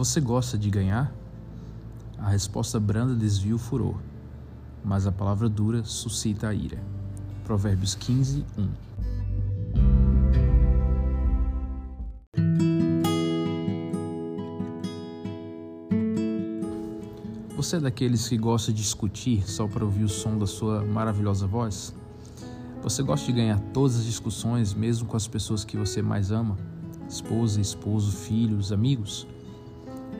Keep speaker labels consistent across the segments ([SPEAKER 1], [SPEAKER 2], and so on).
[SPEAKER 1] Você gosta de ganhar? A resposta branda desvia o furor, mas a palavra dura suscita a ira. Provérbios 15, 1. Você é daqueles que gosta de discutir só para ouvir o som da sua maravilhosa voz? Você gosta de ganhar todas as discussões, mesmo com as pessoas que você mais ama? Esposa, esposo, filhos, amigos?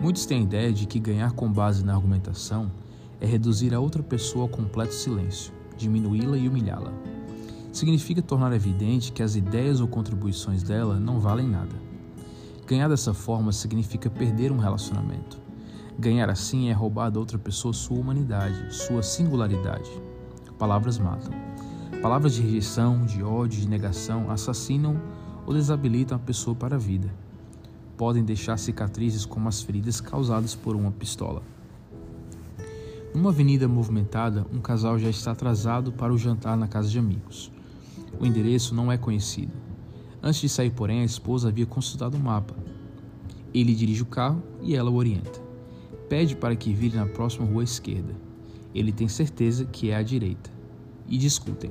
[SPEAKER 1] Muitos têm a ideia de que ganhar com base na argumentação é reduzir a outra pessoa ao completo silêncio, diminuí-la e humilhá-la. Significa tornar evidente que as ideias ou contribuições dela não valem nada. Ganhar dessa forma significa perder um relacionamento. Ganhar assim é roubar da outra pessoa sua humanidade, sua singularidade. Palavras matam. Palavras de rejeição, de ódio, de negação assassinam ou desabilitam a pessoa para a vida podem deixar cicatrizes como as feridas causadas por uma pistola. Numa avenida movimentada, um casal já está atrasado para o jantar na casa de amigos. O endereço não é conhecido. Antes de sair, porém, a esposa havia consultado o mapa. Ele dirige o carro e ela o orienta. Pede para que vire na próxima rua esquerda. Ele tem certeza que é à direita. E discutem.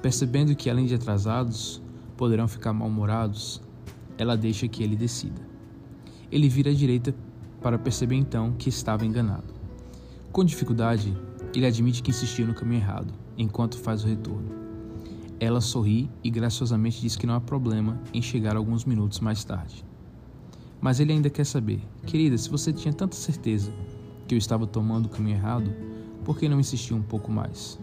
[SPEAKER 1] Percebendo que, além de atrasados, poderão ficar mal-humorados, ela deixa que ele decida. Ele vira à direita para perceber então que estava enganado. Com dificuldade, ele admite que insistiu no caminho errado, enquanto faz o retorno. Ela sorri e graciosamente diz que não há problema em chegar alguns minutos mais tarde. Mas ele ainda quer saber: Querida, se você tinha tanta certeza que eu estava tomando o caminho errado, por que não insistiu um pouco mais?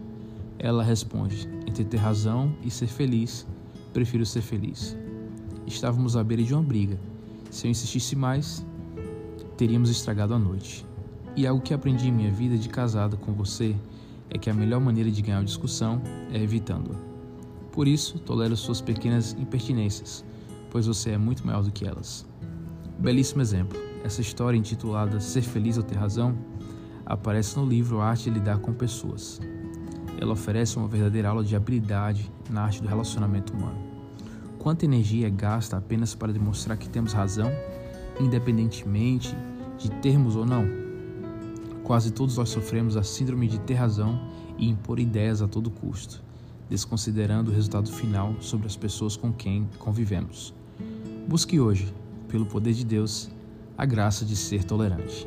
[SPEAKER 1] Ela responde: Entre ter razão e ser feliz, prefiro ser feliz estávamos à beira de uma briga. Se eu insistisse mais, teríamos estragado a noite. E algo que aprendi em minha vida de casada com você é que a melhor maneira de ganhar uma discussão é evitando-a. Por isso, tolero suas pequenas impertinências, pois você é muito maior do que elas. Belíssimo exemplo. Essa história intitulada Ser Feliz ou Ter Razão aparece no livro Arte de Lidar com Pessoas. Ela oferece uma verdadeira aula de habilidade na arte do relacionamento humano. Quanta energia é gasta apenas para demonstrar que temos razão, independentemente de termos ou não? Quase todos nós sofremos a síndrome de ter razão e impor ideias a todo custo, desconsiderando o resultado final sobre as pessoas com quem convivemos. Busque hoje, pelo poder de Deus, a graça de ser tolerante.